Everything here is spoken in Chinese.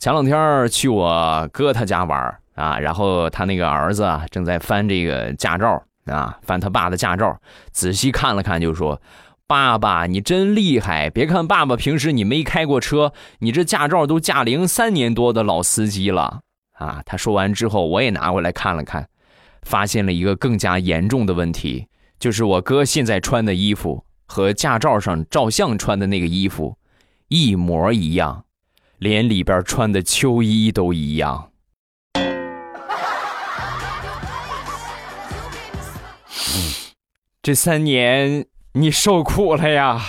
前两天去我哥他家玩啊，然后他那个儿子啊正在翻这个驾照啊，翻他爸的驾照，仔细看了看，就说：“爸爸，你真厉害！别看爸爸平时你没开过车，你这驾照都驾龄三年多的老司机了啊！”他说完之后，我也拿过来看了看，发现了一个更加严重的问题，就是我哥现在穿的衣服和驾照上照相穿的那个衣服一模一样。连里边穿的秋衣都一样。这三年你受苦了呀。